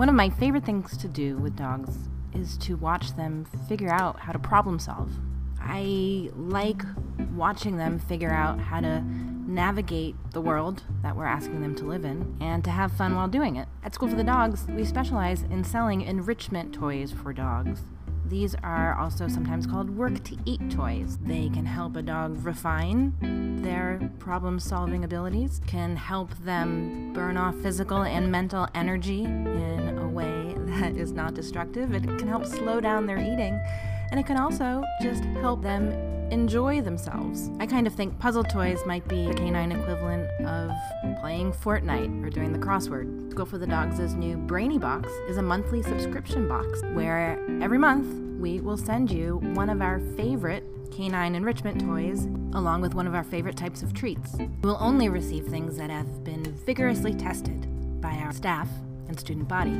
One of my favorite things to do with dogs is to watch them figure out how to problem solve. I like watching them figure out how to navigate the world that we're asking them to live in and to have fun while doing it. At School for the Dogs, we specialize in selling enrichment toys for dogs. These are also sometimes called work to eat toys. They can help a dog refine their problem solving abilities, can help them burn off physical and mental energy in that is not destructive. It can help slow down their eating, and it can also just help them enjoy themselves. I kind of think puzzle toys might be the canine equivalent of playing Fortnite or doing the crossword. School for the Dogs' new Brainy Box is a monthly subscription box where every month we will send you one of our favorite canine enrichment toys along with one of our favorite types of treats. You will only receive things that have been vigorously tested by our staff and student body.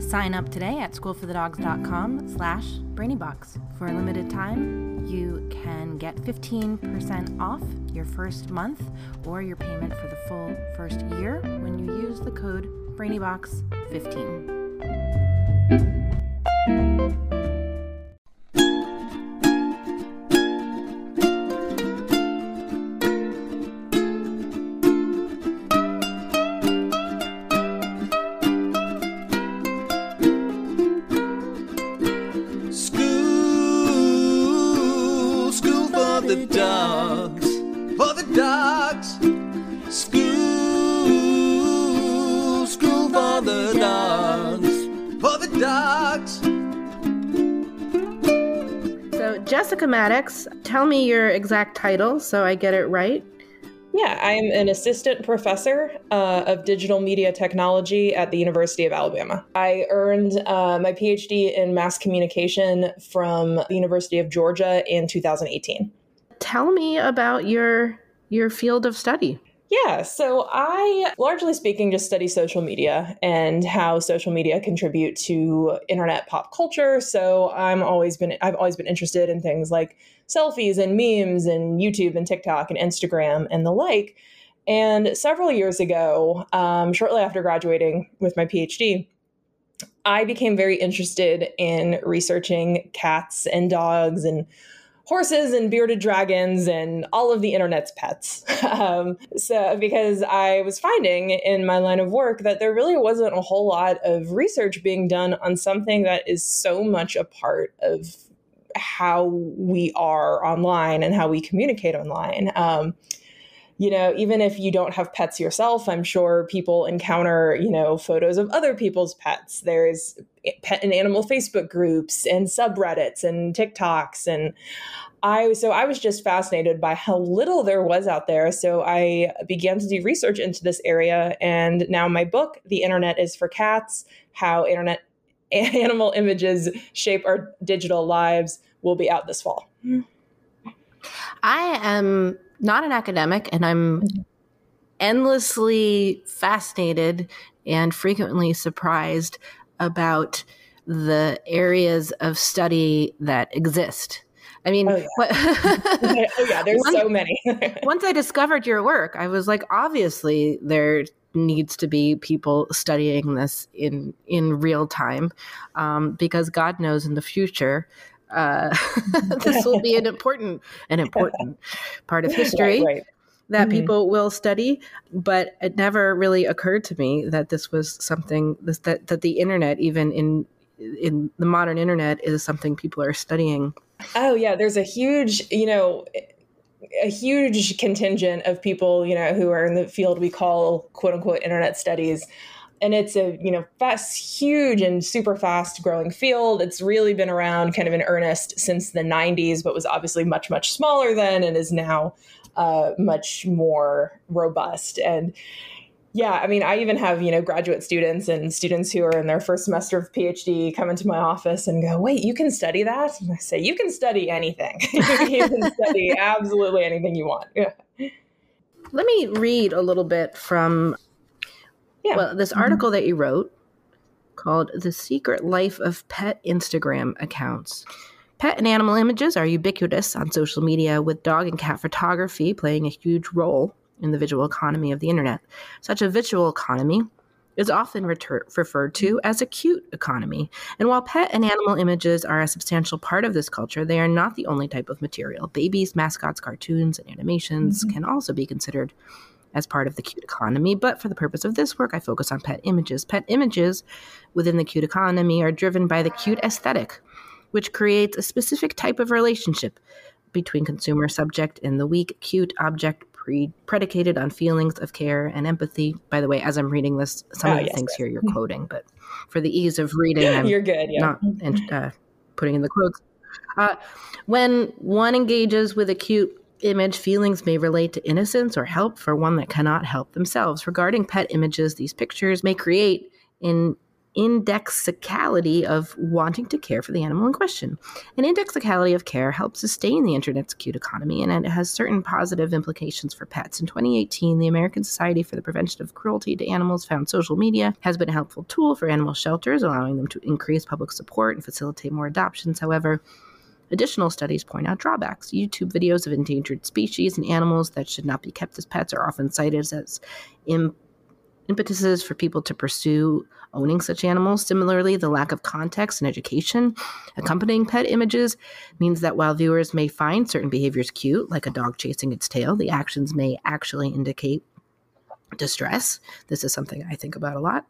Sign up today at schoolforthedogs.com slash brainybox. For a limited time, you can get 15% off your first month or your payment for the full first year when you use the code BrainyBox15. Jessica Maddox, tell me your exact title so I get it right. Yeah, I'm an assistant professor uh, of digital media technology at the University of Alabama. I earned uh, my PhD in mass communication from the University of Georgia in 2018. Tell me about your your field of study. Yeah, so I largely speaking just study social media and how social media contribute to internet pop culture. So I'm always been I've always been interested in things like selfies and memes and YouTube and TikTok and Instagram and the like. And several years ago, um, shortly after graduating with my PhD, I became very interested in researching cats and dogs and horses and bearded dragons and all of the internet's pets. um, so, because I was finding in my line of work that there really wasn't a whole lot of research being done on something that is so much a part of how we are online and how we communicate online. Um, you know, even if you don't have pets yourself, I'm sure people encounter, you know, photos of other people's pets. There's pet and animal Facebook groups and subreddits and TikToks and I so I was just fascinated by how little there was out there. So I began to do research into this area and now my book, The Internet is for Cats: How Internet Animal Images Shape Our Digital Lives will be out this fall. Hmm. I am not an academic and I'm mm-hmm. endlessly fascinated and frequently surprised about the areas of study that exist. I mean, oh yeah, what, oh, yeah there's once, so many. once I discovered your work, I was like, obviously there needs to be people studying this in in real time, um, because God knows in the future uh, this will be an important an important part of history. Right, right that mm-hmm. people will study but it never really occurred to me that this was something this, that that the internet even in in the modern internet is something people are studying oh yeah there's a huge you know a huge contingent of people you know who are in the field we call quote unquote internet studies and it's a you know fast huge and super fast growing field it's really been around kind of in earnest since the 90s but was obviously much much smaller then and is now uh, much more robust. And yeah, I mean, I even have, you know, graduate students and students who are in their first semester of PhD come into my office and go, wait, you can study that? And I say, you can study anything. you can study absolutely anything you want. Yeah. Let me read a little bit from yeah. well, this mm-hmm. article mm-hmm. that you wrote called The Secret Life of Pet Instagram Accounts. Pet and animal images are ubiquitous on social media, with dog and cat photography playing a huge role in the visual economy of the internet. Such a visual economy is often refer- referred to as a cute economy. And while pet and animal images are a substantial part of this culture, they are not the only type of material. Babies, mascots, cartoons, and animations mm-hmm. can also be considered as part of the cute economy. But for the purpose of this work, I focus on pet images. Pet images within the cute economy are driven by the cute aesthetic, which creates a specific type of relationship between consumer subject and the weak cute object pre- predicated on feelings of care and empathy. By the way, as I'm reading this, some oh, of the yes, things yes. here you're quoting, but for the ease of reading, I'm you're good. Yeah. Not uh, putting in the quotes. Uh, when one engages with a cute image, feelings may relate to innocence or help for one that cannot help themselves. Regarding pet images, these pictures may create an indexicality of wanting to care for the animal in question. An indexicality of care helps sustain the internet's cute economy, and it has certain positive implications for pets. In 2018, the American Society for the Prevention of Cruelty to Animals found social media has been a helpful tool for animal shelters, allowing them to increase public support and facilitate more adoptions. However, Additional studies point out drawbacks. YouTube videos of endangered species and animals that should not be kept as pets are often cited as impetuses for people to pursue owning such animals. Similarly, the lack of context and education accompanying pet images means that while viewers may find certain behaviors cute, like a dog chasing its tail, the actions may actually indicate distress. This is something I think about a lot.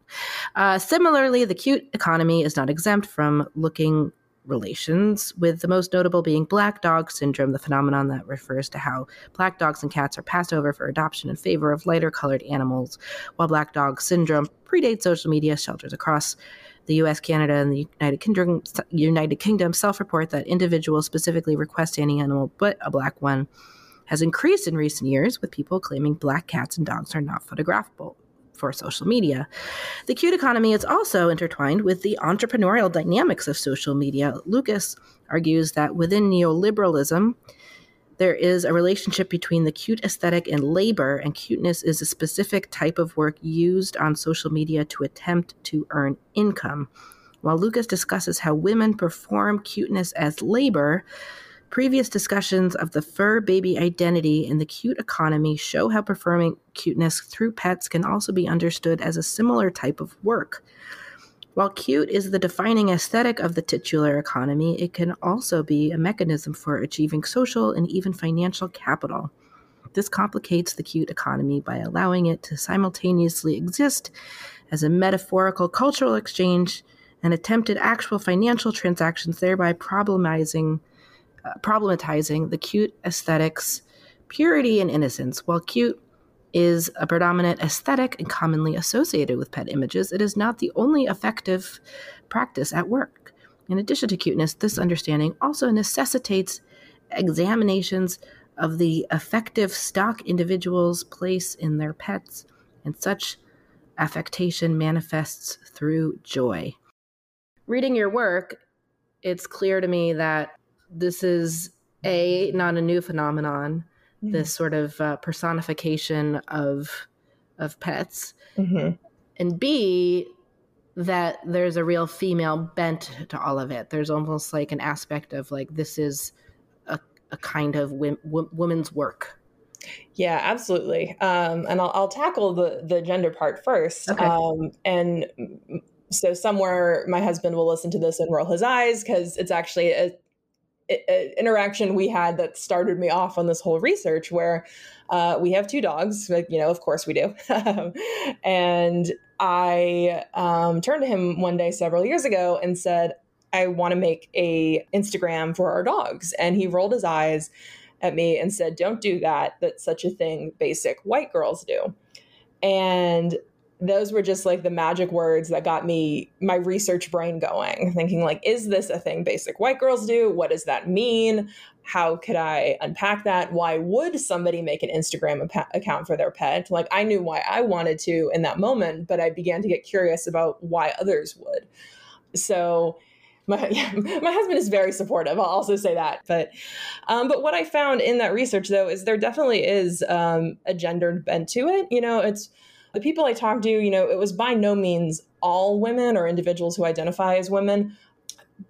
Uh, similarly, the cute economy is not exempt from looking relations, with the most notable being black dog syndrome, the phenomenon that refers to how black dogs and cats are passed over for adoption in favor of lighter colored animals, while black dog syndrome predates social media shelters across the US, Canada, and the United Kingdom, United Kingdom self report that individuals specifically request any animal but a black one has increased in recent years, with people claiming black cats and dogs are not photographable for social media. The cute economy is also intertwined with the entrepreneurial dynamics of social media. Lucas argues that within neoliberalism, there is a relationship between the cute aesthetic and labor, and cuteness is a specific type of work used on social media to attempt to earn income. While Lucas discusses how women perform cuteness as labor, Previous discussions of the fur baby identity in the cute economy show how performing cuteness through pets can also be understood as a similar type of work. While cute is the defining aesthetic of the titular economy, it can also be a mechanism for achieving social and even financial capital. This complicates the cute economy by allowing it to simultaneously exist as a metaphorical cultural exchange and attempted actual financial transactions, thereby problematizing uh, problematizing the cute aesthetics, purity, and innocence. While cute is a predominant aesthetic and commonly associated with pet images, it is not the only effective practice at work. In addition to cuteness, this understanding also necessitates examinations of the affective stock individuals place in their pets, and such affectation manifests through joy. Reading your work, it's clear to me that this is a not a new phenomenon mm-hmm. this sort of uh, personification of of pets mm-hmm. and b that there's a real female bent to all of it there's almost like an aspect of like this is a, a kind of w- w- women's work yeah absolutely um, and I'll, I'll, tackle the the gender part first okay. um, and so somewhere my husband will listen to this and roll his eyes because it's actually a interaction we had that started me off on this whole research where uh, we have two dogs like you know of course we do. And i um, turned to him one day several years ago and said i want to make a instagram for our dogs. And he rolled his eyes at me and said don't do that. That's such a thing basic white girls do. And those were just like the magic words that got me my research brain going thinking like is this a thing basic white girls do what does that mean how could i unpack that why would somebody make an instagram account for their pet like i knew why i wanted to in that moment but i began to get curious about why others would so my, yeah, my husband is very supportive. I'll also say that. But um, but what I found in that research though is there definitely is um, a gendered bent to it. You know, it's the people I talked to, you know, it was by no means all women or individuals who identify as women,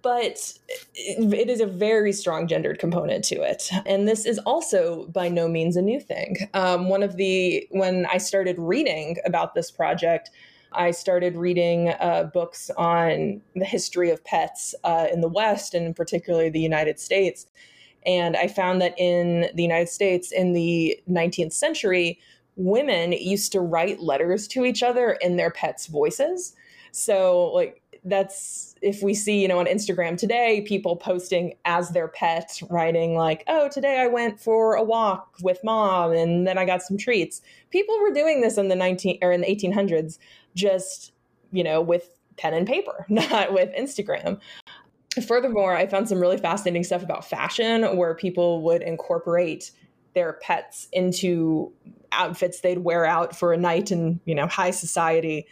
but it is a very strong gendered component to it. And this is also by no means a new thing. Um, one of the, when I started reading about this project, I started reading uh, books on the history of pets uh, in the West and particularly the United States. And I found that in the United States in the 19th century, women used to write letters to each other in their pets' voices. So, like, that's if we see, you know, on Instagram today, people posting as their pet, writing like, oh, today I went for a walk with mom and then I got some treats. People were doing this in the 19 or in the 1800s, just, you know, with pen and paper, not with Instagram. Furthermore, I found some really fascinating stuff about fashion where people would incorporate their pets into outfits they'd wear out for a night in, you know, high society.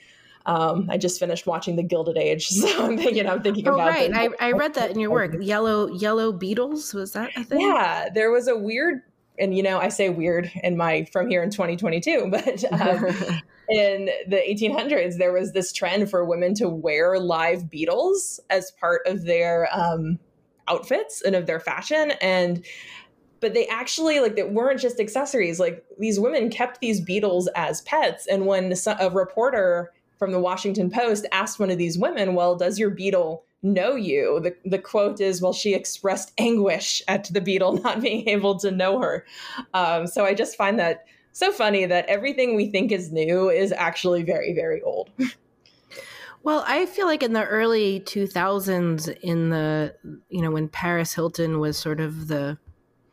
Um, I just finished watching The Gilded Age, so I'm thinking I'm thinking oh, about. right, I, I read that in your work. Yellow Yellow Beetles was that a thing? Yeah, there was a weird, and you know, I say weird in my from here in 2022, but um, in the 1800s, there was this trend for women to wear live beetles as part of their um, outfits and of their fashion, and but they actually like that weren't just accessories. Like these women kept these beetles as pets, and when a reporter from the Washington Post asked one of these women, Well, does your beetle know you? The, the quote is, Well, she expressed anguish at the beetle not being able to know her. Um, so I just find that so funny that everything we think is new is actually very, very old. Well, I feel like in the early 2000s, in the, you know, when Paris Hilton was sort of the,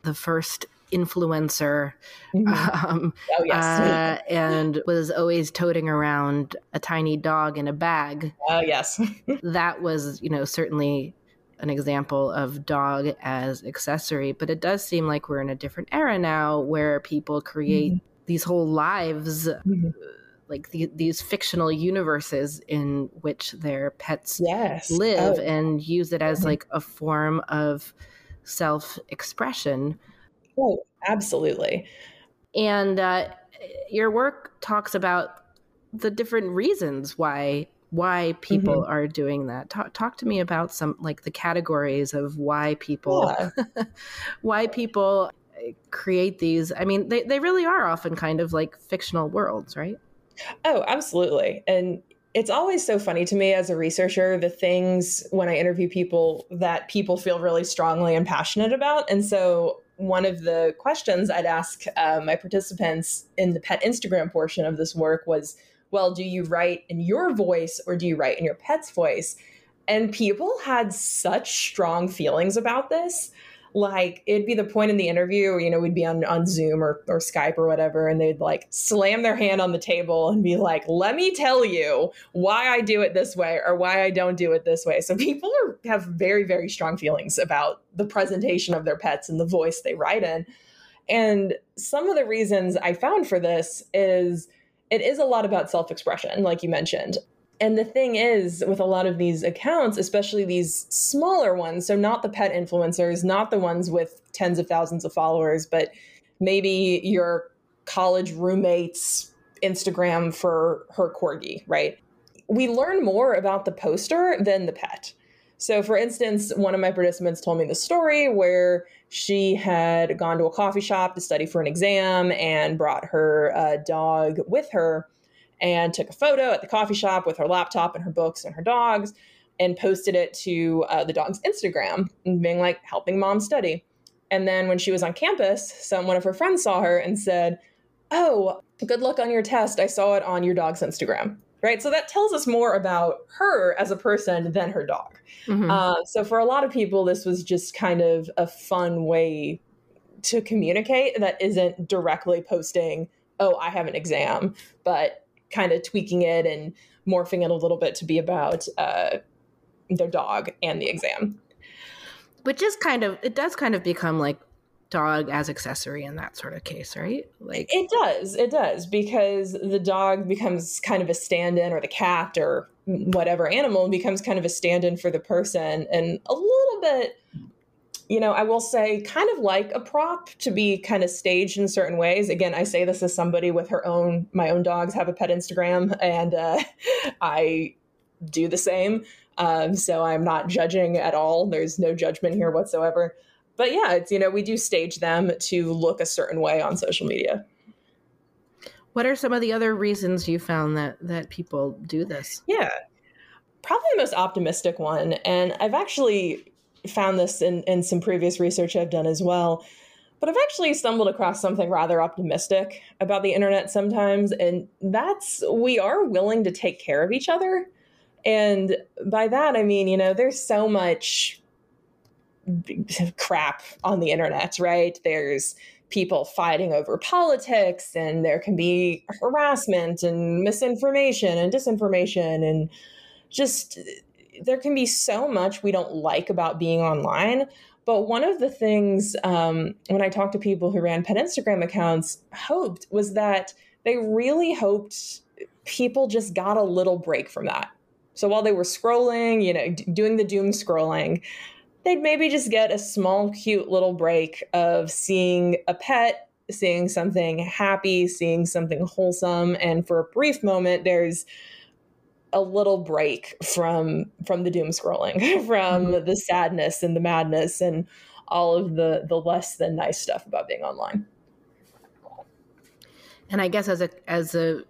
the first influencer mm-hmm. um, oh, yes. uh, and was always toting around a tiny dog in a bag. Oh, uh, yes. that was, you know, certainly an example of dog as accessory, but it does seem like we're in a different era now where people create mm-hmm. these whole lives. Mm-hmm. Like the, these fictional universes in which their pets yes. live oh. and use it as mm-hmm. like a form of self expression. Oh, absolutely. And uh, your work talks about the different reasons why why people mm-hmm. are doing that. Talk, talk to me about some like the categories of why people yeah. why people uh, create these. I mean, they they really are often kind of like fictional worlds, right? Oh, absolutely. And it's always so funny to me as a researcher the things when I interview people that people feel really strongly and passionate about. And so one of the questions I'd ask uh, my participants in the pet Instagram portion of this work was, well, do you write in your voice or do you write in your pet's voice? And people had such strong feelings about this like it'd be the point in the interview, you know, we'd be on, on Zoom or, or Skype or whatever, and they'd like slam their hand on the table and be like, let me tell you why I do it this way or why I don't do it this way. So people are, have very, very strong feelings about the presentation of their pets and the voice they write in. And some of the reasons I found for this is it is a lot about self expression, like you mentioned. And the thing is, with a lot of these accounts, especially these smaller ones, so not the pet influencers, not the ones with tens of thousands of followers, but maybe your college roommate's Instagram for her corgi, right? We learn more about the poster than the pet. So, for instance, one of my participants told me the story where she had gone to a coffee shop to study for an exam and brought her uh, dog with her and took a photo at the coffee shop with her laptop and her books and her dogs and posted it to uh, the dog's Instagram, and being like, helping mom study. And then when she was on campus, some one of her friends saw her and said, "Oh, good luck on your test. I saw it on your dog's Instagram." Right. So that tells us more about her as a person than her dog. Mm-hmm. Uh, so for a lot of people, this was just kind of a fun way to communicate that isn't directly posting, "Oh, I have an exam," but kind of tweaking it and morphing it a little bit to be about uh, their dog and the exam. Which is kind of it does kind of become like dog as accessory in that sort of case, right? Like it does, it does because the dog becomes kind of a stand-in, or the cat, or whatever animal becomes kind of a stand-in for the person, and a little bit you know, I will say kind of like a prop to be kind of staged in certain ways. Again, I say this as somebody with her own, my own dogs have a pet Instagram, and uh, I do the same. Um, so I'm not judging at all. There's no judgment here whatsoever. But yeah, it's, you know, we do stage them to look a certain way on social media. What are some of the other reasons you found that that people do this? Yeah. Probably the most optimistic one, and I've actually found this in, in some previous research I've done as well. But I've actually stumbled across something rather optimistic about the internet sometimes, and that's we are willing to take care of each other. And by that, I mean, you know, there's so much crap on the internet, right? There's people fighting over politics, and there can be harassment and misinformation and disinformation, and just there can be so much we don't like about being online. But one of the things um, when I talked to people who ran pet Instagram accounts, hoped was that they really hoped people just got a little break from that. So while they were scrolling, you know, d- doing the doom scrolling, they'd maybe just get a small, cute little break of seeing a pet, seeing something happy, seeing something wholesome. And for a brief moment, there's a little break from from the doom scrolling, from mm-hmm. the sadness and the madness and all of the the less than nice stuff about being online. And I guess as a as a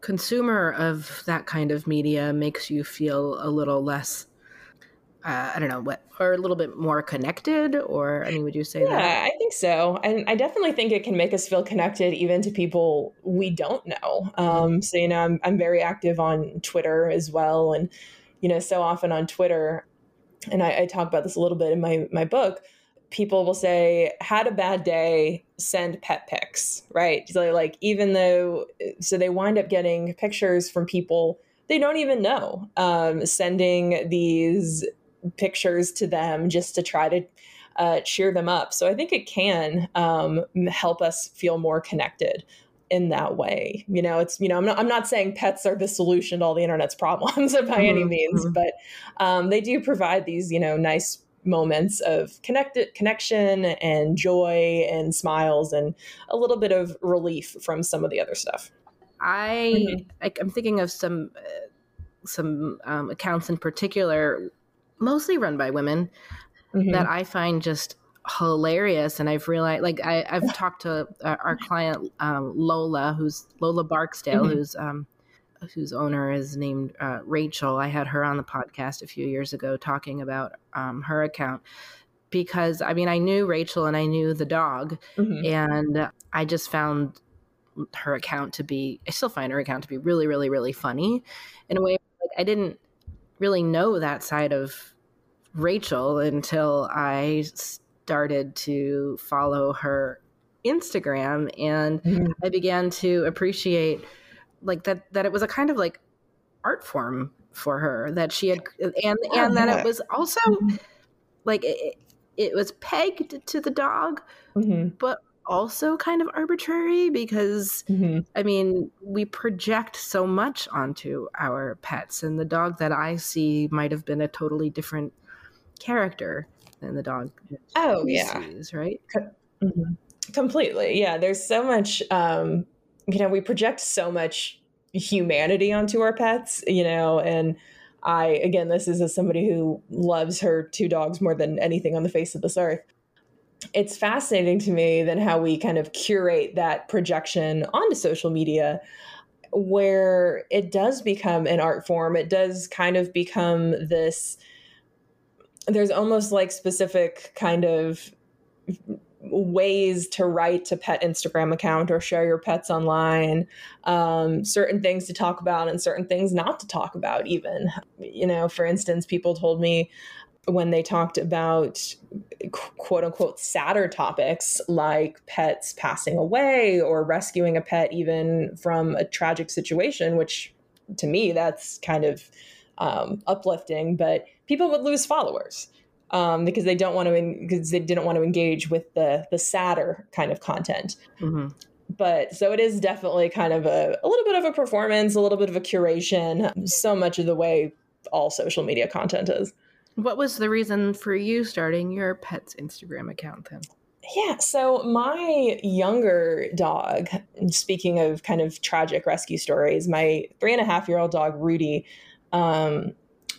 consumer of that kind of media makes you feel a little less uh, I don't know what, or a little bit more connected, or I mean, would you say yeah, that? Yeah, I think so. And I definitely think it can make us feel connected even to people we don't know. Um, so, you know, I'm, I'm very active on Twitter as well. And, you know, so often on Twitter, and I, I talk about this a little bit in my, my book, people will say, had a bad day, send pet pics, right? So, like, even though, so they wind up getting pictures from people they don't even know, um, sending these pictures to them just to try to uh, cheer them up. So I think it can um, help us feel more connected in that way. You know, it's you know I'm not I'm not saying pets are the solution to all the internet's problems by mm-hmm. any means, mm-hmm. but um, they do provide these you know nice moments of connected connection and joy and smiles and a little bit of relief from some of the other stuff. I, mm-hmm. I am thinking of some uh, some um, accounts in particular mostly run by women mm-hmm. that I find just hilarious. And I've realized, like, I, have talked to our, our client um, Lola, who's Lola Barksdale, mm-hmm. who's um, whose owner is named uh, Rachel. I had her on the podcast a few years ago talking about um, her account because I mean I knew Rachel and I knew the dog, mm-hmm. and I just found her account to be I still find her account to be really really really funny in a way like I didn't really know that side of Rachel until I started to follow her Instagram and mm-hmm. I began to appreciate like that that it was a kind of like art form for her that she had and and that it was also mm-hmm. like it, it was pegged to the dog mm-hmm. but also kind of arbitrary because mm-hmm. I mean, we project so much onto our pets, and the dog that I see might have been a totally different character than the dog. Oh yeah, sees, right? Mm-hmm. Completely. Yeah, there's so much. Um, you know, we project so much humanity onto our pets. You know, and I again, this is as somebody who loves her two dogs more than anything on the face of this earth it's fascinating to me then how we kind of curate that projection onto social media where it does become an art form. It does kind of become this there's almost like specific kind of ways to write to pet instagram account or share your pets online um, certain things to talk about and certain things not to talk about even. You know for instance people told me when they talked about quote unquote sadder topics like pets passing away or rescuing a pet even from a tragic situation, which to me that's kind of um, uplifting, but people would lose followers. Um, because they don't want to because they didn't want to engage with the the sadder kind of content. Mm-hmm. But so it is definitely kind of a, a little bit of a performance, a little bit of a curation. So much of the way all social media content is. What was the reason for you starting your pet's Instagram account then? Yeah, so my younger dog, speaking of kind of tragic rescue stories, my three and a half year old dog, Rudy, um,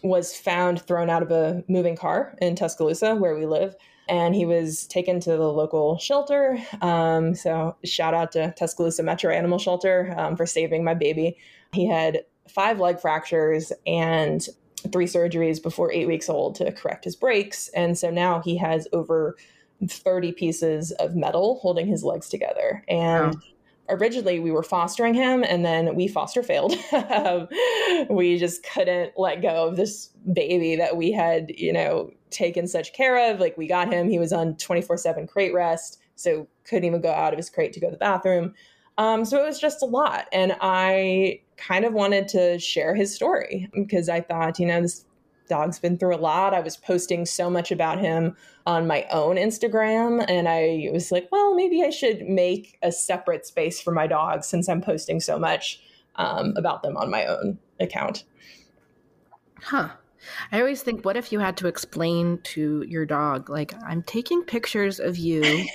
was found thrown out of a moving car in Tuscaloosa, where we live. and he was taken to the local shelter. Um, so shout out to Tuscaloosa Metro Animal Shelter um, for saving my baby. He had five leg fractures and three surgeries before eight weeks old to correct his breaks, and so now he has over 30 pieces of metal holding his legs together. And wow. originally we were fostering him and then we foster failed. We just couldn't let go of this baby that we had you know taken such care of. Like we got him. He was on 24-7 crate rest so couldn't even go out of his crate to go to the bathroom. Um, so it was just a lot. And i kind of wanted to share his story because i thought you know this dog's been through a lot. I was posting so much about him on my own Instagram. And I was like, well, maybe I should make a separate space for my dog since I'm posting so much um, about them on my own account. Huh. I always think, what if you had to explain to your dog, like, I'm taking pictures of you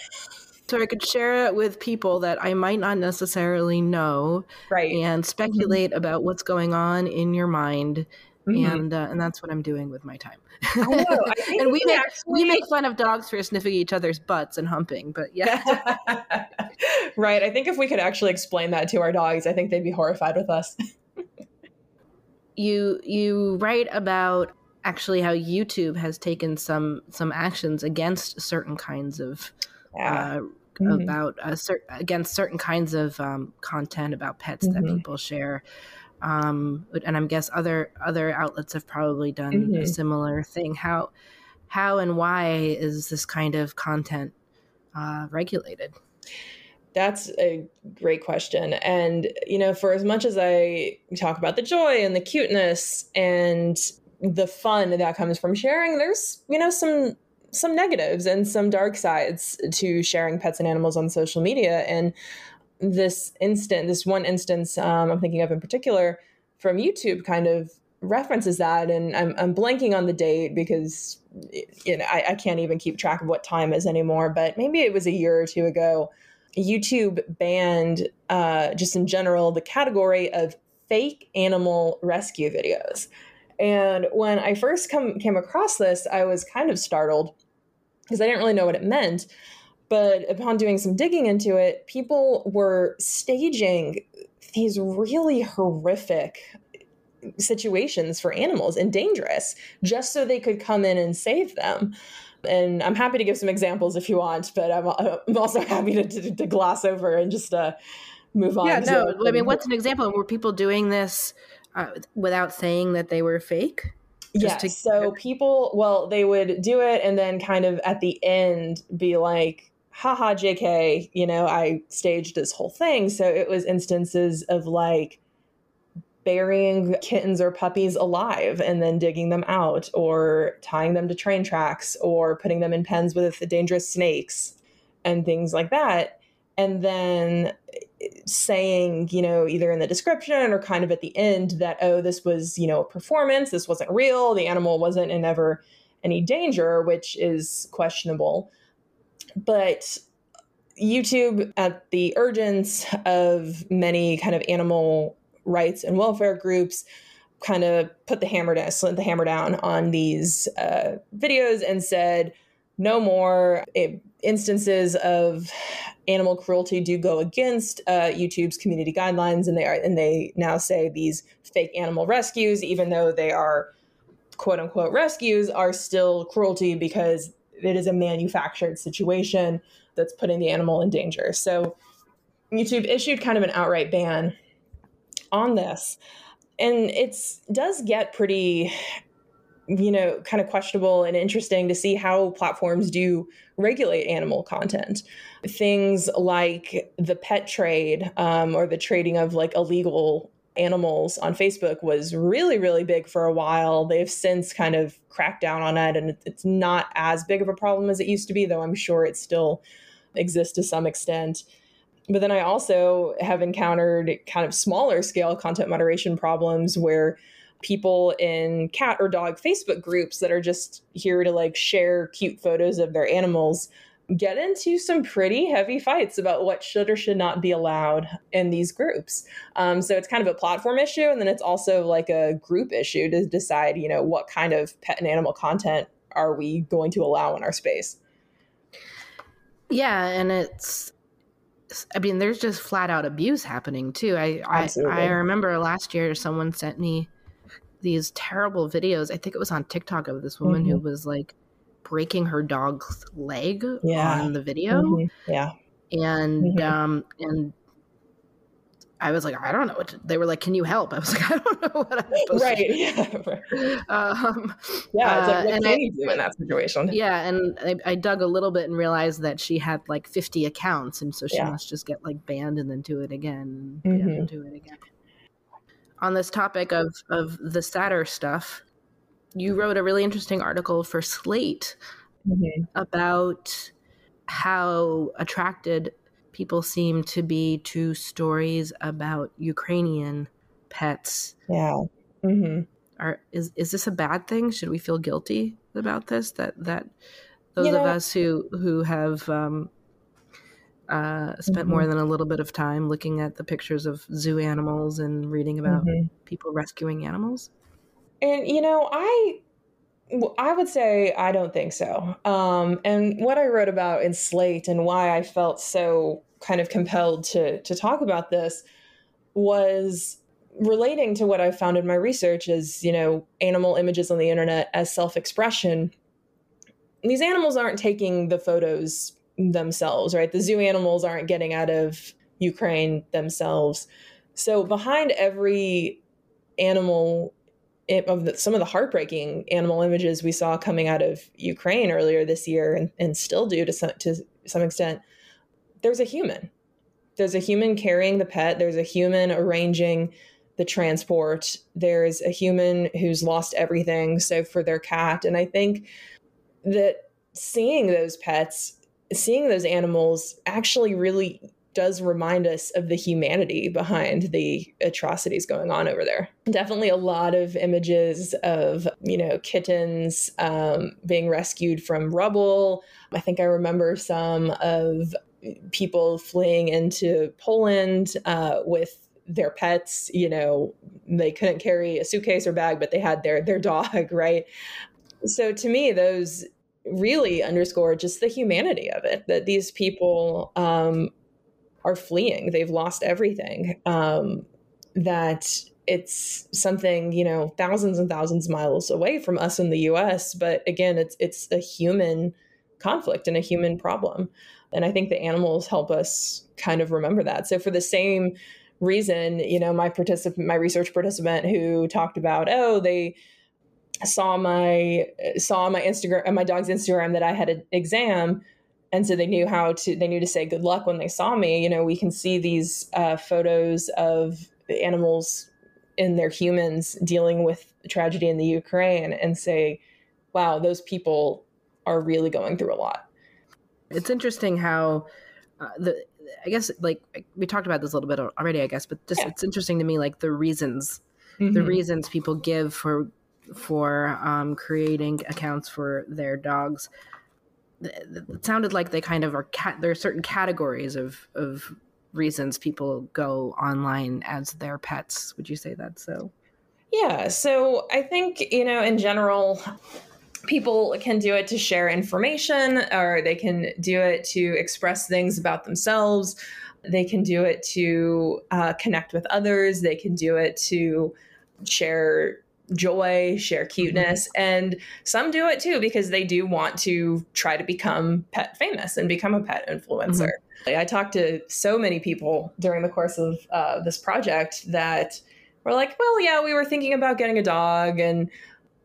so I could share it with people that I might not necessarily know, right? And mm-hmm. speculate mm-hmm. about what's going on in your mind Mm-hmm. and uh, and that's what I'm doing with my time. Know, and we make actually... we make fun of dogs for sniffing each other's butts and humping, but yeah, right. I think if we could actually explain that to our dogs, I think they'd be horrified with us. you you write about actually how YouTube has taken some some actions against certain kinds of. Yeah. Uh, mm-hmm. About uh, cer- against certain kinds of um, content about pets mm-hmm. that people share um, and I'm guess other other outlets have probably done mm-hmm. a similar thing. How how and why is this kind of content uh, regulated? That's a great question. And, you know, for as much as I talk about the joy and the cuteness and the fun that comes from sharing, there's, you know, some some negatives and some dark sides to sharing pets and animals on social media. And this instant, this one instance um, I'm thinking of in particular from YouTube kind of references that. And I'm, I'm blanking on the date because you know, I, I can't even keep track of what time is anymore, but maybe it was a year or two ago. YouTube banned, uh, just in general, the category of fake animal rescue videos. And when I first come came across this, I was kind of startled because I didn't really know what it meant. But upon doing some digging into it, people were staging these really horrific situations for animals and dangerous just so they could come in and save them. And I'm happy to give some examples if you want, but I'm, I'm also happy to, to, to, gloss over and just uh, move on. Yeah, no, I mean, what's an example? Were people doing this uh, without saying that they were fake? Yes. To- so people, well, they would do it and then kind of at the end be like, haha, JK, you know, I staged this whole thing. So it was instances of like burying kittens or puppies alive and then digging them out, or tying them to train tracks, or putting them in pens with dangerous snakes and things like that. And then saying, you know, either in the description or kind of at the end that, oh, this was, you know, a performance, this wasn't real, the animal wasn't in ever any danger, which is questionable. But YouTube, at the urgence of many kind of animal rights and welfare groups, kind of put the hammer down, slammed the hammer down on these uh, videos and said, no more it, instances of animal cruelty do go against uh, YouTube's community guidelines, and they are, and they now say these fake animal rescues, even though they are quote unquote rescues, are still cruelty because it is a manufactured situation that's putting the animal in danger. So YouTube issued kind of an outright ban on this. And it's does get pretty you know, kind of questionable and interesting to see how platforms do regulate animal content. Things like the pet trade um, or the trading of like illegal animals on Facebook was really, really big for a while. They've since kind of cracked down on it, and it's not as big of a problem as it used to be, though I'm sure it still exists to some extent. But then I also have encountered kind of smaller scale content moderation problems where people in cat or dog Facebook groups that are just here to like share cute photos of their animals get into some pretty heavy fights about what should or should not be allowed in these groups. Um, so it's kind of a platform issue, and then it's also like a group issue to decide, you know, what kind of pet and animal content are we going to allow in our space. Yeah, and it's I mean, there's just flat out abuse happening too. I I, I, remember last year someone sent me these terrible videos. I think it was on TikTok of this woman mm-hmm. who was like breaking her dog's leg yeah. on the video. Mm-hmm. Yeah. And mm-hmm. um and I was like, I don't know what to, they were like, can you help? I was like, I don't know what I'm supposed right. to do. Yeah. Um, yeah. It's like, what uh, can I, you do in that situation? Yeah. And I, I, dug a little bit and realized that she had like 50 accounts. And so she yeah. must just get like banned and then do it again and mm-hmm. do it again. On this topic of, of the sadder stuff, you wrote a really interesting article for Slate mm-hmm. about how attracted people seem to be to stories about Ukrainian pets. Yeah. Mm-hmm. Are is is this a bad thing? Should we feel guilty about this? That that those you know, of us who who have um, uh, spent mm-hmm. more than a little bit of time looking at the pictures of zoo animals and reading about mm-hmm. people rescuing animals. And you know, I I would say I don't think so. Um, and what I wrote about in Slate and why I felt so kind of compelled to to talk about this was relating to what I found in my research is, you know animal images on the internet as self-expression. These animals aren't taking the photos themselves, right? The zoo animals aren't getting out of Ukraine themselves. So behind every animal eh, of the, some of the heartbreaking animal images we saw coming out of Ukraine earlier this year, and, and still do to some to some extent, there's a human. There's a human carrying the pet. There's a human arranging the transport. There's a human who's lost everything. So for their cat, and I think that seeing those pets, seeing those animals, actually really does remind us of the humanity behind the atrocities going on over there. Definitely a lot of images of, you know, kittens um, being rescued from rubble. I think I remember some of people fleeing into Poland uh, with their pets. You know, they couldn't carry a suitcase or bag, but they had their their dog, right? So to me, those really underscore just the humanity of it. That these people um, are fleeing. They've lost everything. Um, that it's something you know thousands and thousands of miles away from us in the U.S. But again, it's it's a human conflict and a human problem, and I think the animals help us kind of remember that. So for the same reason, you know, my participant, my research participant who talked about, oh, they saw my saw my Instagram my dog's Instagram that I had an exam and so they knew how to they knew to say good luck when they saw me you know we can see these uh, photos of the animals and their humans dealing with tragedy in the ukraine and say wow those people are really going through a lot it's interesting how uh, the i guess like we talked about this a little bit already i guess but just yeah. it's interesting to me like the reasons mm-hmm. the reasons people give for for um, creating accounts for their dogs. It sounded like they kind of are cat there are certain categories of of reasons people go online as their pets. Would you say that so? Yeah so i think you know in general people can do it to share information or they can do it to express things about themselves. They can do it to uh, connect with others. They can do it to share joy, share cuteness, mm-hmm. and some do it too because they do want to try to become pet famous and become a pet influencer. Mm-hmm. I talked to so many people during the course of uh, this project that were like, "Well, yeah, we were thinking about getting a dog, and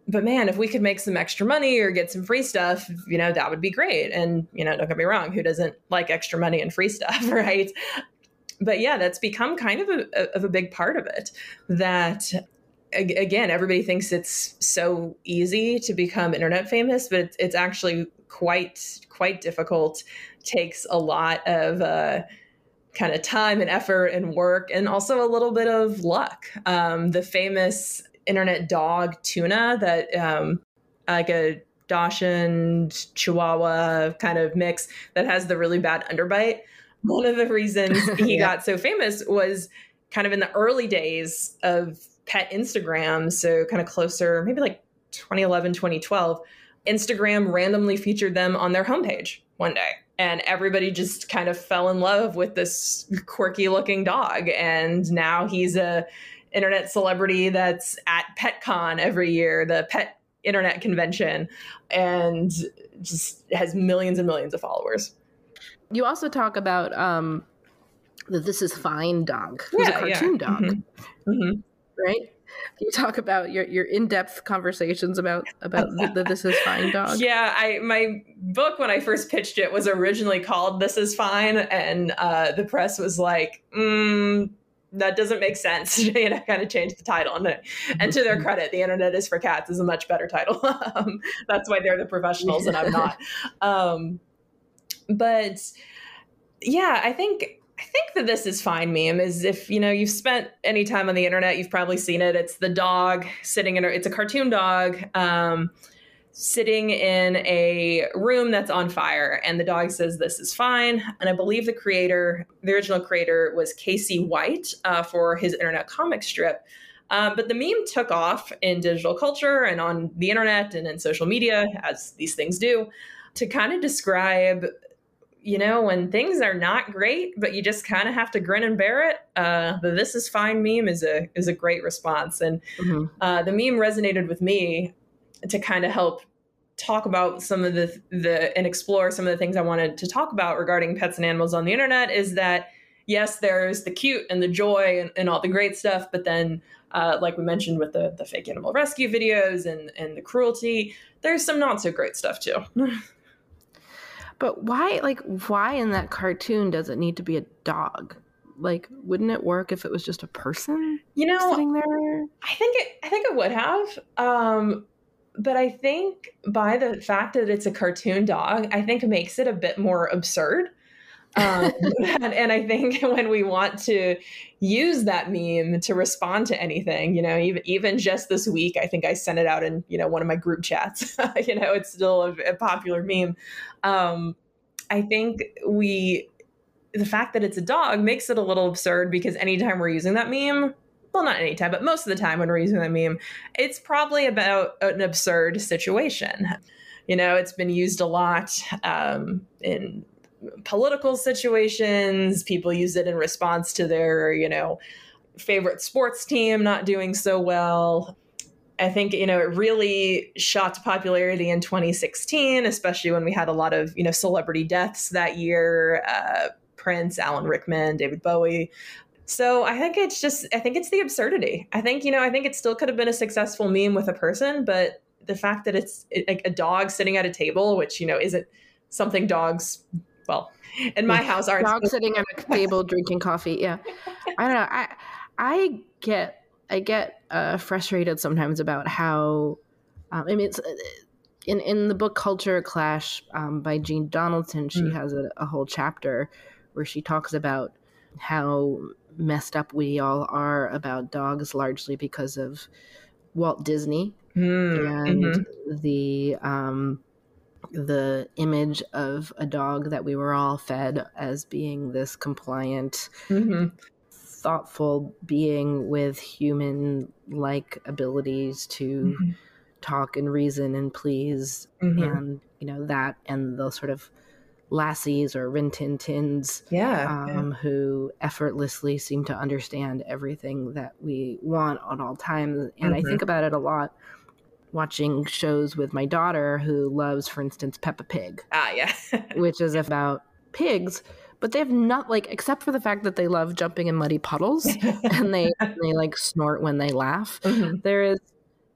but man, if we could make some extra money or get some free stuff, you know, that would be great." And you know, don't get me wrong, who doesn't like extra money and free stuff, right? but yeah, that's become kind of a, of a big part of it. That again, everybody thinks it's so easy to become internet famous, but it's, it's actually quite quite difficult. Takes a lot of uh, kind of time and effort and work, and also a little bit of luck. Um, the famous internet dog Tuna, that um, like a Dachshund Chihuahua kind of mix that has the really bad underbite. One of the reasons he yeah. got so famous was kind of in the early days of pet Instagram, so kind of closer, maybe like 2011, 2012, Instagram randomly featured them on their homepage one day. and everybody just kind of fell in love with this quirky looking dog and now he's a internet celebrity that's at petcon every year the pet internet convention and just has millions and millions of followers you also talk about um the this is fine dog who's yeah, a cartoon yeah. dog mm-hmm. Mm-hmm. Right? You talk about your, your in-depth conversations about about the, this is fine dog? Yeah i my book when i first pitched it was originally called this is fine and uh, the press was like mm, that doesn't make sense. You know kind of changed the title. And, and to their mm-hmm. credit the internet is for cats is a much better title. Um, that's why they're the professionals and i'm not. Um, but yeah i think I think that this is fine meme is if you know you've spent any time on the internet, you've probably seen it. It's the dog sitting in a it's a cartoon dog um, sitting in a room that's on fire, and the dog says this is fine. And I believe the creator, the original creator, was Casey White uh, for his internet comic strip. Um, but the meme took off in digital culture and on the internet and in social media, as these things do, to kind of describe you know, when things are not great, but you just kind of have to grin and bear it. Uh, the "This is fine" meme is a is a great response, and mm-hmm. uh, the meme resonated with me to kind of help talk about some of the the and explore some of the things I wanted to talk about regarding pets and animals on the internet. Is that yes, there's the cute and the joy and, and all the great stuff, but then, uh, like we mentioned with the the fake animal rescue videos and and the cruelty, there's some not so great stuff too. But why, like, why in that cartoon does it need to be a dog? Like, wouldn't it work if it was just a person? You know, sitting there. I think it. I think it would have. Um, but I think by the fact that it's a cartoon dog, I think makes it a bit more absurd. Um, and, and, I think when we want to use that meme to respond to anything, you know, even even just this week, I think I sent it out in you know one of my group chats. you know, it's still a, a popular meme. Um, I think we, the fact that it's a dog makes it a little absurd because anytime we're using that meme, well, not anytime, but most of the time when we're using that meme, it's probably about an absurd situation. You know, it's been used a lot um, in political situations. People use it in response to their, you know, favorite sports team not doing so well. I think you know it really shot to popularity in 2016, especially when we had a lot of you know celebrity deaths that year. Uh, Prince, Alan Rickman, David Bowie. So I think it's just I think it's the absurdity. I think you know I think it still could have been a successful meme with a person, but the fact that it's like a dog sitting at a table, which you know isn't something dogs well in my house are dog sitting at a table drinking coffee. Yeah, I don't know. I I get I get uh, frustrated sometimes about how um, I mean it's uh, in in the book Culture Clash um, by Jean Donaldson. She mm. has a, a, whole chapter where she talks about how messed up we all are about dogs, largely because of Walt Disney mm. and mm-hmm. the um, the image of a dog that we were all fed as being this compliant. Mm-hmm thoughtful being with human like abilities to mm-hmm. talk and reason and please mm-hmm. and you know that and the sort of lassies or Rin Tin Tins yeah, um, yeah, who effortlessly seem to understand everything that we want at all times and mm-hmm. I think about it a lot watching shows with my daughter who loves for instance Peppa Pig ah yeah which is about pigs but they have not like except for the fact that they love jumping in muddy puddles and they they like snort when they laugh. Mm-hmm. There is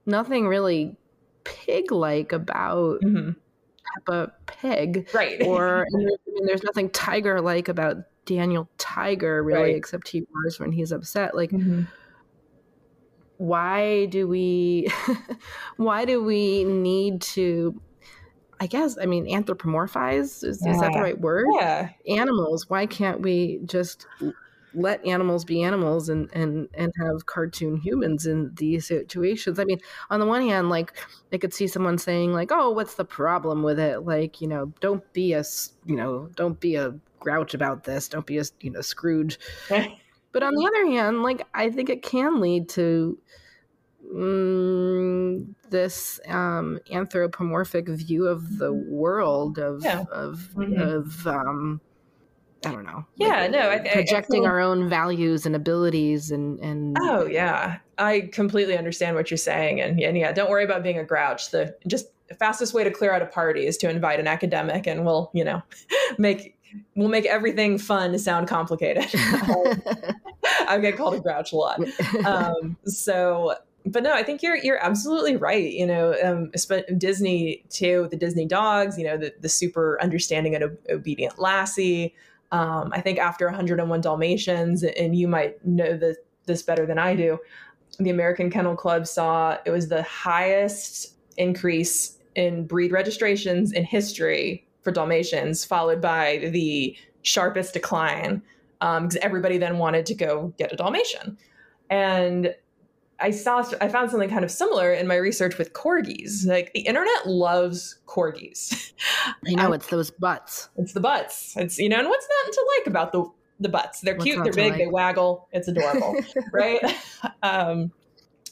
nothing really pig like about mm-hmm. Peppa Pig, right? Or I mean, there's nothing tiger like about Daniel Tiger, really, right. except he roars when he's upset. Like. Mm-hmm why do we why do we need to I guess I mean anthropomorphize is, yeah. is that the right word? Yeah. Animals. Why can't we just let animals be animals and and and have cartoon humans in these situations? I mean, on the one hand, like I could see someone saying like, "Oh, what's the problem with it?" Like, you know, don't be a you know, don't be a grouch about this. Don't be a you know Scrooge. but on the other hand, like I think it can lead to mm, this um, anthropomorphic view of the world of Yeah. of Mhm. of um, I don't know. Yeah, like, no, I- I- I projecting our own values and abilities and and Oh yeah, I completely understand what you're saying, and, and yeah, don't worry about being a grouch. The just the fastest way to clear out a party is to invite an academic, and we'll you know make we'll make everything fun sound complicated. I get called a grouch a lot. Um, so, but no, I think you're you're absolutely right. You know, um, Disney too, the Disney dogs. You know, the the super understanding and obedient Lassie. Um, I think after 101 Dalmatians, and you might know this, this better than I do, the American Kennel Club saw it was the highest increase in breed registrations in history for Dalmatians, followed by the sharpest decline because everybody then wanted to go get a Dalmatian. And I saw, I found something kind of similar in my research with corgis. Like the internet loves corgis. I know it's those butts. It's the butts. It's you know, and what's not to like about the the butts? They're What's cute. They're big. like? They waggle. It's adorable, right? Um,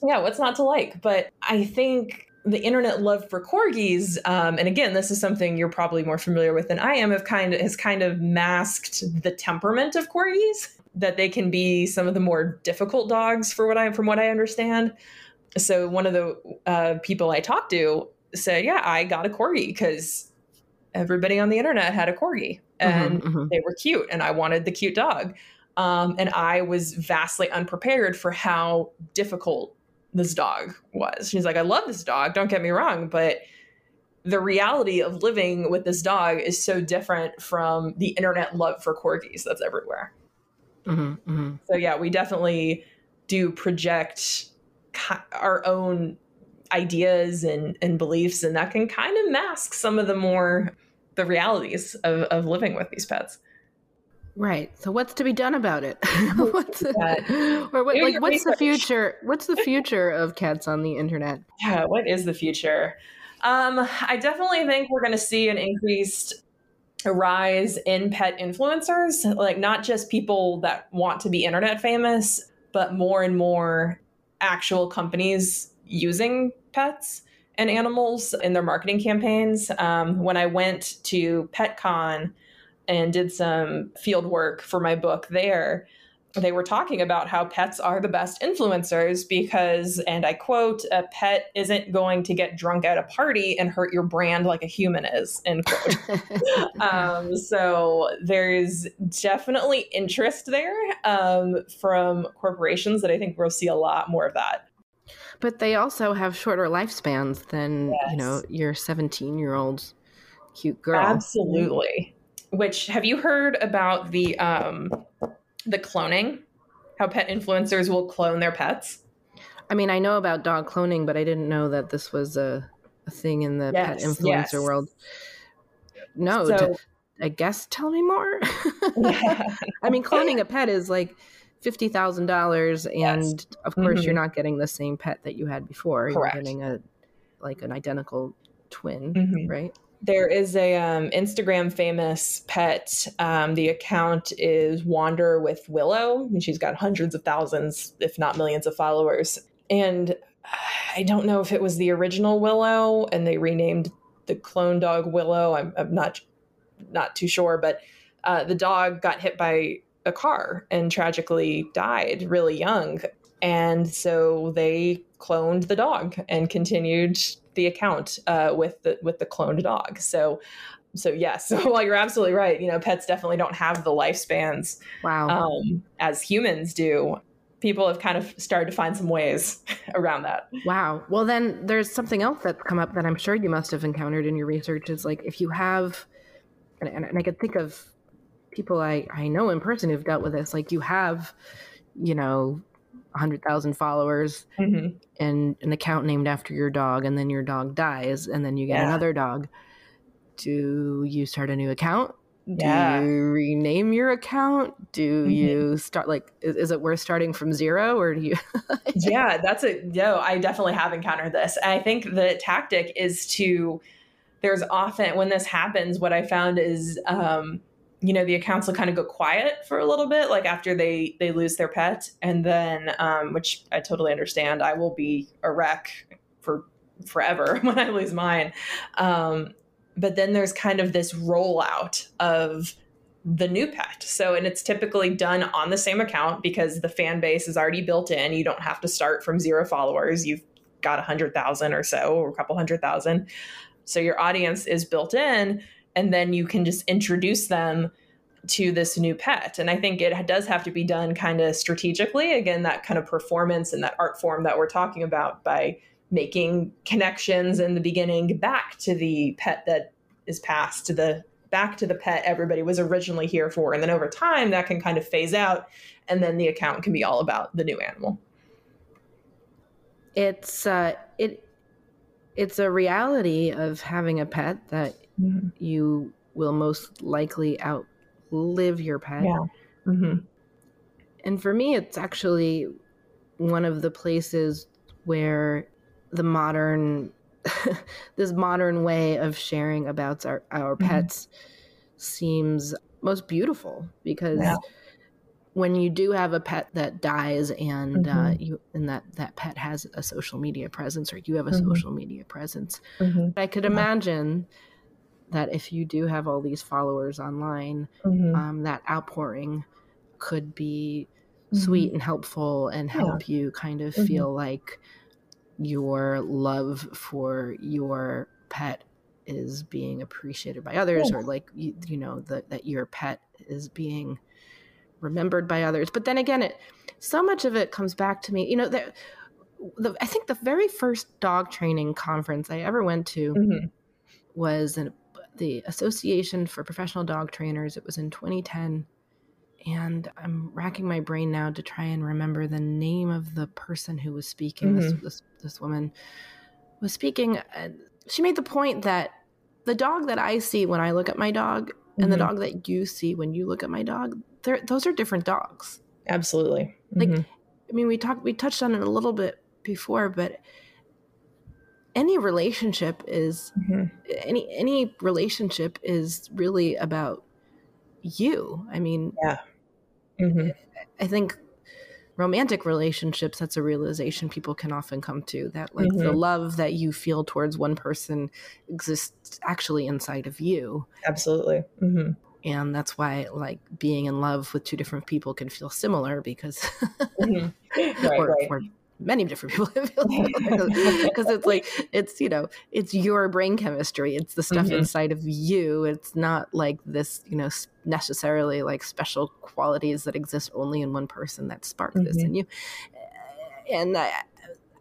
yeah, what's not to like? But I think the internet love for corgis, um, and again, this is something you're probably more familiar with than I am. Have kind of has kind of masked the temperament of corgis. That they can be some of the more difficult dogs, for what I from what I understand. So one of the uh, people I talked to said, "Yeah, I got a corgi because everybody on the internet had a corgi and Mhm, mhm. they were cute and I wanted the cute dog. Um, and I was vastly unprepared for how difficult this dog was. She's like, I love this dog, don't get me wrong, but the reality of living with this dog is so different from the internet love for corgis that's everywhere. Mhm, mhm. So, yeah, we definitely do project our own ideas and, and beliefs, and that can kind of mask some of the more the realities of, of living with these pets. Right. So what's to be done about it? what's Yeah. or what, like what's the future? What's the future of cats on the internet? Yeah, what is the future? Um, I definitely think we're going to see an increased rise in pet influencers, like not just people that want to be internet famous, but more and more actual companies using pets and animals in their marketing campaigns. Um, when I went to PetCon and did some field work for my book there, they were talking about how pets are the best influencers because, and I quote, a pet isn't going to get drunk at a party and hurt your brand like a human is, end quote. um, so there's definitely interest there um, from corporations that I think we'll see a lot more of that. but they also have shorter lifespans than you know your 17 year old cute girl. Absolutely. Which have you heard about the um, the cloning? How pet influencers will clone their pets? I mean, I know about dog cloning, but I didn't know that this was a, a thing in the pet influencer yes. world. No, So- t- I guess tell me more. Yeah. I mean, cloning a pet is like fifty thousand dollars, and Yes. of course, Mhm. you're not getting the same pet that you had before. Correct. You're getting a like an identical twin, Mhm. right? There is a um, Instagram famous pet. Um, the account is Wander with Willow, and she's got hundreds of thousands, if not millions, of followers. And I don't know if it was the original Willow, and they renamed the clone dog Willow. I'm, I'm not not too sure, but uh, the dog got hit by a car and tragically died really young. And so they cloned the dog and continued the account uh, with the with the cloned dog. So so yes, so while you're absolutely right, you know, pets definitely don't have the lifespans Wow. um, as humans do. People have kind of started to find some ways around that. Wow. Well, then there's something else that's come up that I'm sure you must have encountered in your research. Is like if you have, and, and, and I could think of people I, I know in person who've dealt with this. Like you have, you know, 100,000 followers Mhm. and an account named after your dog, and then your dog dies, and then you get Yeah. another dog. Do you start a new account? Yeah. Do you rename your account? Do Mhm. you start like is, is it worth starting from zero or do you yeah, that's a no. I definitely have encountered this. I think the tactic is to. There's often when this happens, what I found is um, you know the accounts will kind of go quiet for a little bit like after they they lose their pet. And then um, which i totally understand i will be a wreck for forever when i lose mine. Um, but then there's kind of this rollout of the new pet. So and it's typically done on the same account because the fan base is already built in. You don't have to start from zero followers. You've got a hundred thousand or so or a couple hundred thousand. So your audience is built in and then you can just introduce them to this new pet. And I think it does have to be done kind of strategically. Again, that kind of performance and that art form that we're talking about by making connections in the beginning back to the pet that is passed to the back to the pet everybody was originally here for. And then over time that can kind of phase out and then the account can be all about the new animal. It's uh it it's a reality of having a pet that mm-hmm. you will most likely outlive your pet. Yeah. Mm-hmm. And for me, it's actually one of the places where the modern, this modern way of sharing about our, our mm-hmm. pets seems most beautiful because yeah when you do have a pet that dies and uh, mm-hmm. uh, you and that that pet has a social media presence or you have a mm-hmm. social media presence mm-hmm. i could imagine that if you do have all these followers online mm-hmm. um, that outpouring could be sweet mm-hmm. and helpful and help yeah. you kind of mm-hmm. feel like your love for your pet is being appreciated by others yeah. or like you, you know that that your pet is being remembered by others. But then again, it so much of it comes back to me. You know, the, the I think the very first dog training conference I ever went to mm-hmm. was in the Association for Professional Dog Trainers. It was in 2010. And I'm racking my brain now to try and remember the name of the person who was speaking. Mm-hmm. This, this, this woman was speaking. Uh, she made the point that the dog that I see when I look at my dog and mm-hmm. the dog that you see when you look at my dog, those are different dogs. Absolutely. Like, mm-hmm. I mean, we talked, we touched on it a little bit before, but any relationship is mm-hmm. any any relationship is really about you. I mean, yeah. Mm-hmm. I think romantic relationships that's a realization people can often come to that like mm-hmm. the love that you feel towards one person exists actually inside of you absolutely mm-hmm. and that's why like being in love with two different people can feel similar because mm-hmm. right, or, right. or many different people because it's like it's you know it's your brain chemistry it's the stuff mm-hmm. inside of you it's not like this you know necessarily like special qualities that exist only in one person that spark mm-hmm. this in you and I,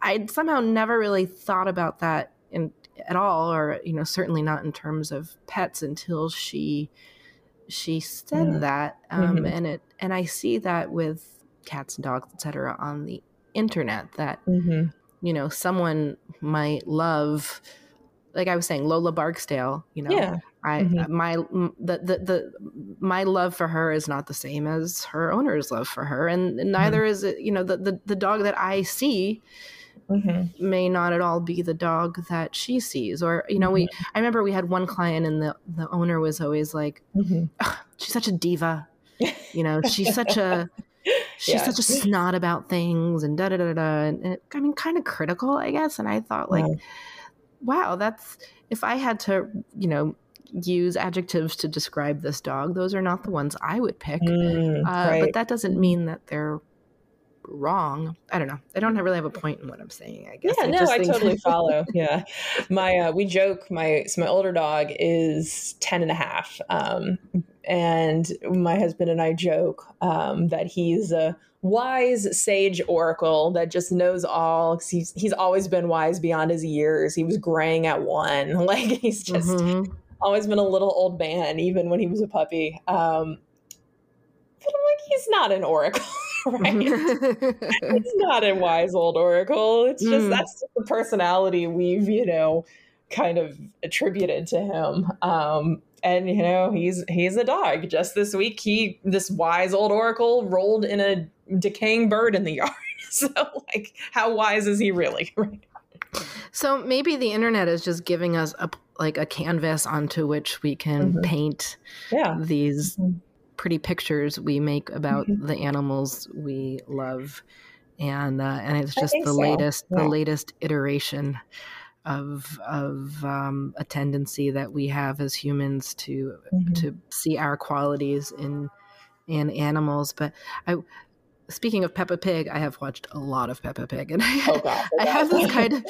i somehow never really thought about that in at all or you know certainly not in terms of pets until she she said yeah. that um, mm-hmm. and it and i see that with cats and dogs etc on the internet that mm-hmm. you know someone might love like i was saying lola barksdale you know yeah. i mm-hmm. my the, the the my love for her is not the same as her owner's love for her and, and neither mm-hmm. is it you know the, the the dog that i see Mm-hmm. may not at all be the dog that she sees or you know mm-hmm. we i remember we had one client and the the owner was always like mm-hmm. she's such a diva you know she's such a she's yeah. such a snot about things and da da da da. And it, I mean, kind of critical, I guess. And I thought, like, yeah. wow, that's if I had to, you know, use adjectives to describe this dog, those are not the ones I would pick. Mm, uh, right. But that doesn't mean that they're wrong. I don't know. I don't really have a point in what I'm saying. I guess. Yeah, I no, I totally follow. Yeah, my uh, we joke. My so my older dog is 10 and a half, um, and my husband and I joke um, that he's a wise sage oracle that just knows all. He's he's always been wise beyond his years. He was graying at one. Like he's just mm-hmm. always been a little old man, even when he was a puppy. Um, but I'm like, he's not an oracle. right? it's not a wise old oracle. It's just mm. that's just the personality we've, you know, kind of attributed to him. Um, and you know, he's he's a dog. Just this week, he this wise old oracle rolled in a decaying bird in the yard. so, like, how wise is he really? So maybe the internet is just giving us a like a canvas onto which we can Mhm. paint Yeah. these Mhm. pretty pictures we make about Mhm. the animals we love, and uh, and it's just the so. latest the latest iteration of of um, a tendency that we have as humans to Mhm. to see our qualities in in animals. But I, speaking of Peppa Pig, I have watched a lot of Peppa Pig, and I, Oh god. oh, I have this kind of,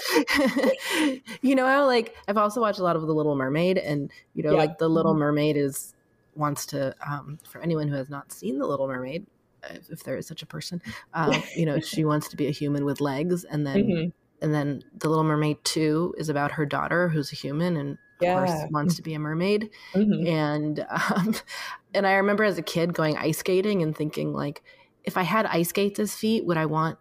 you know, how like I've also watched a lot of The Little Mermaid, and you know, Yeah. like The Little Mhm. Mermaid is wants to, um, for anyone who has not seen The Little Mermaid, if, there is such a person, um, you know, she wants to be a human with legs, and then Mhm. And then The Little Mermaid Two is about her daughter who's a human and. Of Yeah. course, wants to be a mermaid, Mhm. and um, and I remember as a kid going ice skating and thinking like, if I had ice skates as feet, would I want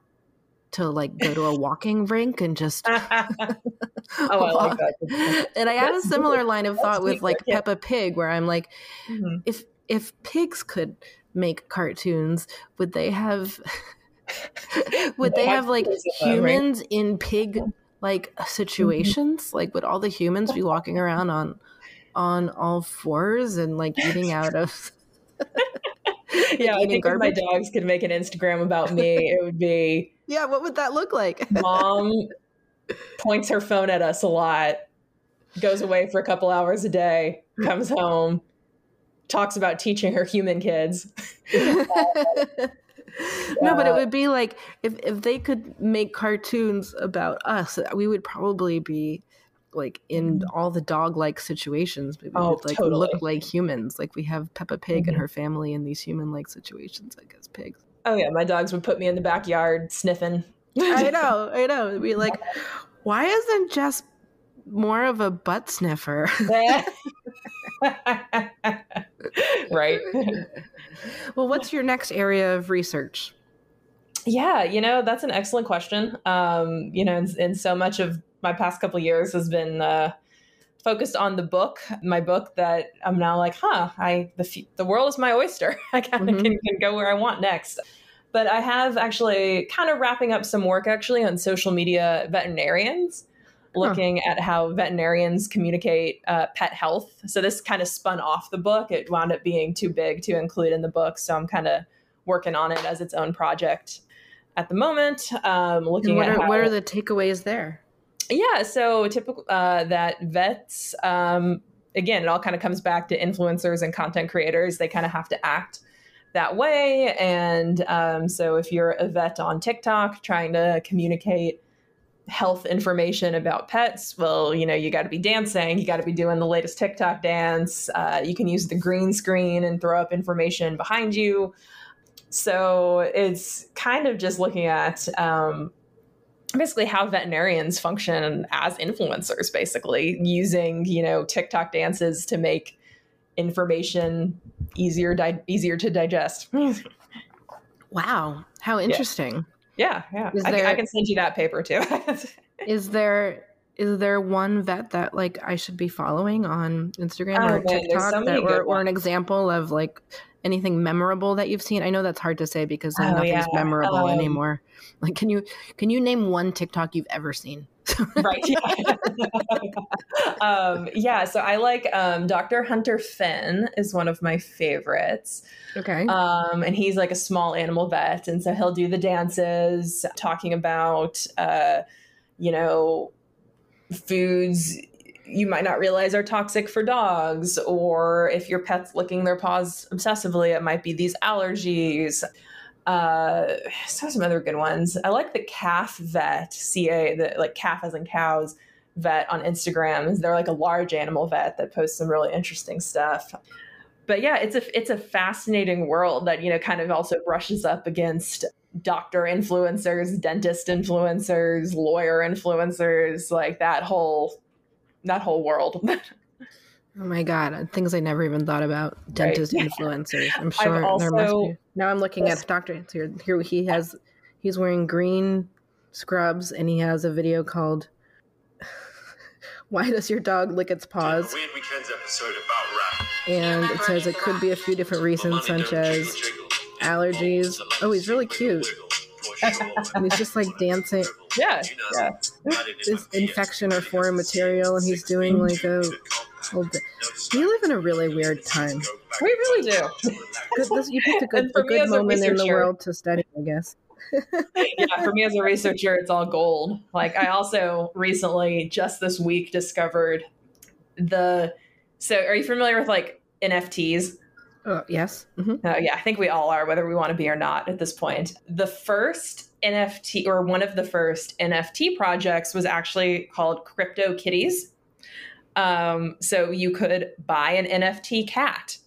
to like go to a walking rink and just oh, I like that. and I had a similar line of thought with like yeah. Peppa Pig, where I'm like, Mhm. if if pigs could make cartoons, would they have would they have like of right? humans in pig like mm-hmm. situations? Like would all the humans be walking around on on all fours and like eating out of yeah, I think if my dogs could make an Instagram about me, it would be Yeah, what would that look like? mom points her phone at us a lot, goes away for a couple hours a day, comes home, talks about teaching her human kids. Uh, No, but it would be like if if they could make cartoons about us, we would probably be like in all the dog like situations. Mm-hmm. Oh, we'd like totally. look like humans. Like we have Peppa Pig and Mhm. her family in these human like situations, like as pigs. Oh yeah, my dogs would put me in the backyard sniffing. I know, I know. It'd be like, why isn't Jess more of a butt sniffer? right. Well, what's your next area of research? Yeah, you know, that's an excellent question. Um, you know, and, and so much of my past couple years has been uh, focused on the book, my book that I'm now like, huh, I the the world is my oyster. I kind of Mhm. can, can go where I want next. But I have actually kind of wrapping up some work actually on social media veterinarians, looking at how veterinarians communicate uh, pet health. So this kind of spun off the book. It wound up being too big to include in the book, so I'm kind of working on it as its own project at the moment. Um, looking And what at are how, what are the takeaways there? yeah, so typical uh, that vets. Um, again, it all kind of comes back to influencers and content creators. They kind of have to act that way, and um, so if you're a vet on TikTok trying to communicate health information about pets, well, you know, you got to be dancing, you got to be doing the latest TikTok dance. Uh, you can use the green screen and throw up information behind you. So it's kind of just looking at um, basically how veterinarians function as influencers, basically using you know TikTok dances to make information easier di- easier to digest. Wow, how interesting. yeah, yeah. Is I, there- I can send you that paper too. Is there is there one vet that like I should be following on Instagram Oh, or man, TikTok so that, or, good or an example of like anything memorable that you've seen? I know that's hard to say because Oh, nothing's yeah. memorable Um, anymore. Like can you can you name one TikTok you've ever seen? right. Yeah. um, yeah. So I like um, Dr. Hunter Finn is one of my favorites. Okay. Um, and he's like a small animal vet. And so he'll do the dances, talking about, uh, you know, foods you might not realize are toxic for dogs, or if your pet's licking their paws obsessively, it might be these allergies. Uh, so some other good ones. I like the calf vet, CA, the like calf as in cows vet on Instagram. They're like a large animal vet that posts some really interesting stuff but yeah, it's a it's a fascinating world that you know kind of also brushes up against doctor influencers, dentist influencers, lawyer influencers, like that whole that whole world. oh my god, things I never even thought about. Dentist influencers. I'm sure there must be. Now I'm looking at Doctor. Here, here he has. He's wearing green scrubs, and he has a video called "Why Does Your Dog Lick Its Paws?" Weird Weekends episode about and it says it could be a few different reasons, such as allergies. Oh, he's really cute. and he's just like dancing. Yeah, yeah. This infection or foreign material, and he's doing like a. Whole we live in a really weird time. We really do. Good, this, you picked a good, a good as a moment in the world to study, I guess. yeah, for me as a researcher, it's all gold. Like I also recently, just this week, discovered the. So, are you familiar with like NFTs? Oh, yes. hmm Uh, yeah, I think we all are, whether we want to be or not at this point. The first NFT, or one of the first NFT projects, was actually called Crypto Kitties. Um, so you could buy an NFT cat,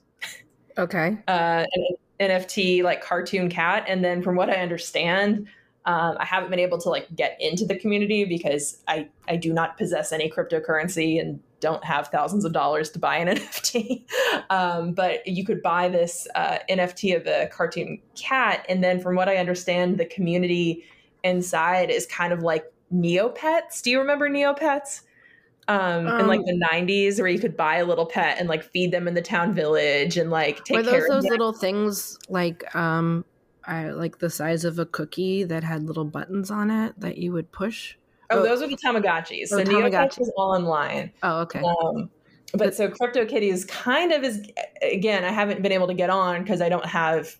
Okay. uh, an NFT like cartoon cat, and then from what I understand, um, I haven't been able to like get into the community because I I do not possess any cryptocurrency and don't have thousands of dollars to buy an NFT. um, but you could buy this uh, NFT of a cartoon cat, and then from what I understand, the community inside is kind of like Neopets. Do you remember Neopets? Um, in like Um, the 90s where you could buy a little pet and like feed them in the town village and like take Were care those of those little things like um, I like the size of a cookie that had little buttons on it that you would push? Oh, Oh. those are the Tamagotchis. Oh, So Neopets Tamagotchi. is all online. Oh, okay. Um, but so CryptoKitties kind of is again, I haven't been able to get on because I don't have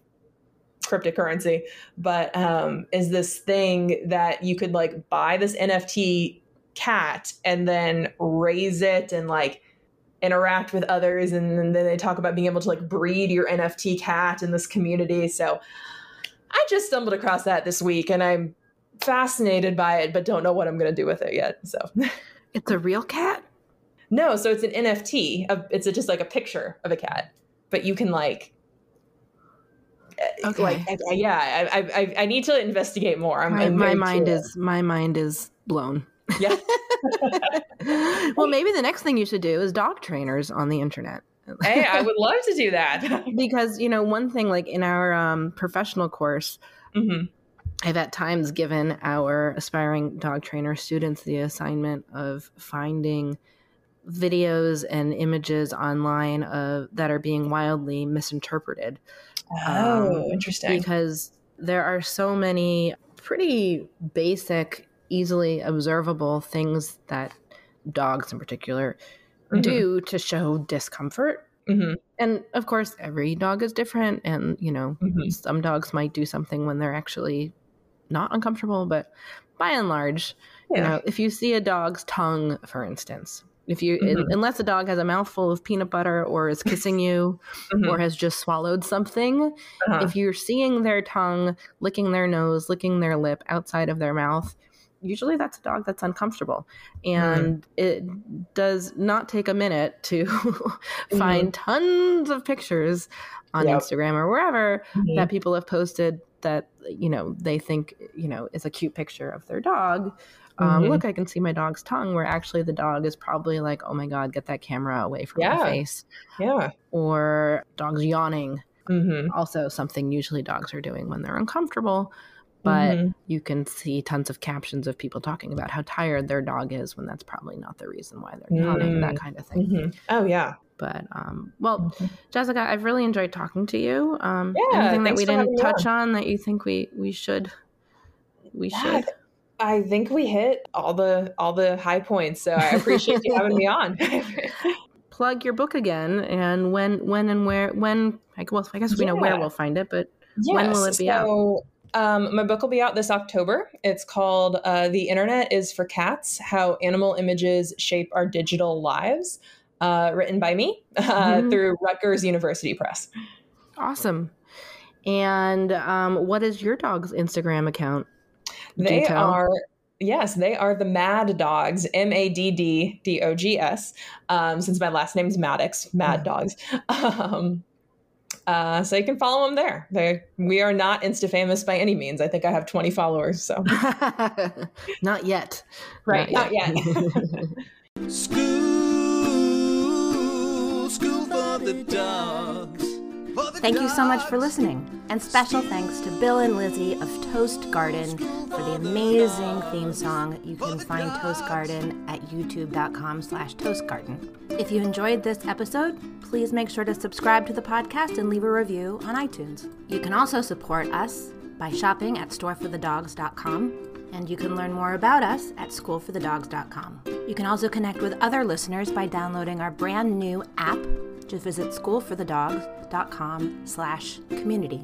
cryptocurrency, but um, is this thing that you could like buy this NFT cat and then raise it and like interact with others and then they talk about being able to like breed your NFT cat in this community. So I just stumbled across that this week and I'm fascinated by it but don't know what I'm going to do with it yet. So It's a real cat? no, so it's an NFT. Of, it's a, just like a picture of a cat, but you can like, Okay. like I, I- yeah. I, I- I need to investigate more. I'm, my I'm my mind curious. is my mind is blown. yeah. well, maybe the next thing you should do is dog trainers on the internet. hey, I would love to do that. because you know one thing like in our um, professional course hmm i've at times given our aspiring dog trainer students the assignment of finding videos and images online of that are being wildly misinterpreted Oh, Um, interesting. because there are so many pretty basic easily observable things that dogs in particular Mhm. do to show discomfort Mhm. and of course every dog is different and you know Mhm. some dogs might do something when they're actually not uncomfortable but by and large you know if you see a dog's tongue for instance if you Mhm. unless a dog has a mouthful of peanut butter or is kissing you Mhm. or has just swallowed something Uh-huh. if you're seeing their tongue licking their nose licking their lip outside of their mouth usually that's a dog that's uncomfortable and it does not take a minute to find tons of pictures on Yep. instagram or wherever that people have posted that you know they think you know is a cute picture of their dog um, Mhm. look i can see my dog's tongue where actually the dog is probably like oh my god get that camera away from Yeah. my face yeah. or dogs yawning hmm also something usually dogs are doing when they're uncomfortable but Mhm. you can see tons of captions of people talking about how tired their dog is when that's probably not the reason why they're yawning that Mm. kind of thing hmm Oh yeah. But um well Mhm. jessica i've really enjoyed talking to you um Yeah, anything that we didn't touch on that you think we we should we Yeah, I should I think we hit all the all the high points, so I appreciate you having me on. plug your book again and when when and where when I, well i guess we know where we'll find it but When will it be out? so, Um, my book will be out this October. It's called uh, "The Internet Is for Cats: How Animal Images Shape Our Digital Lives," uh, written by me uh, Mhm. through Rutgers University Press. awesome and um what is your dog's instagram account They tell. are. Yes, they are the Mad Dogs, M A D D D O G S. Um, since my last name's Maddox, Mad Dogs. Um, uh, so you can follow them there. They we are not Insta famous by any means. I think I have 20 followers. So not yet Right, not yet. School, school for the dogs. The Thank you so much for listening. And special thanks to Bill and Lizzie of Toast Garden for the amazing theme song. You can find Toast Garden at youtube.com slash toastgarden. If you enjoyed this episode, please make sure to subscribe to the podcast and leave a review on iTunes. You can also support us by shopping at storeforthedogs.com, and you can learn more about us at schoolforthedogs.com. You can also connect with other listeners by downloading our brand new app. Just visit schoolforthedogs.com slash community.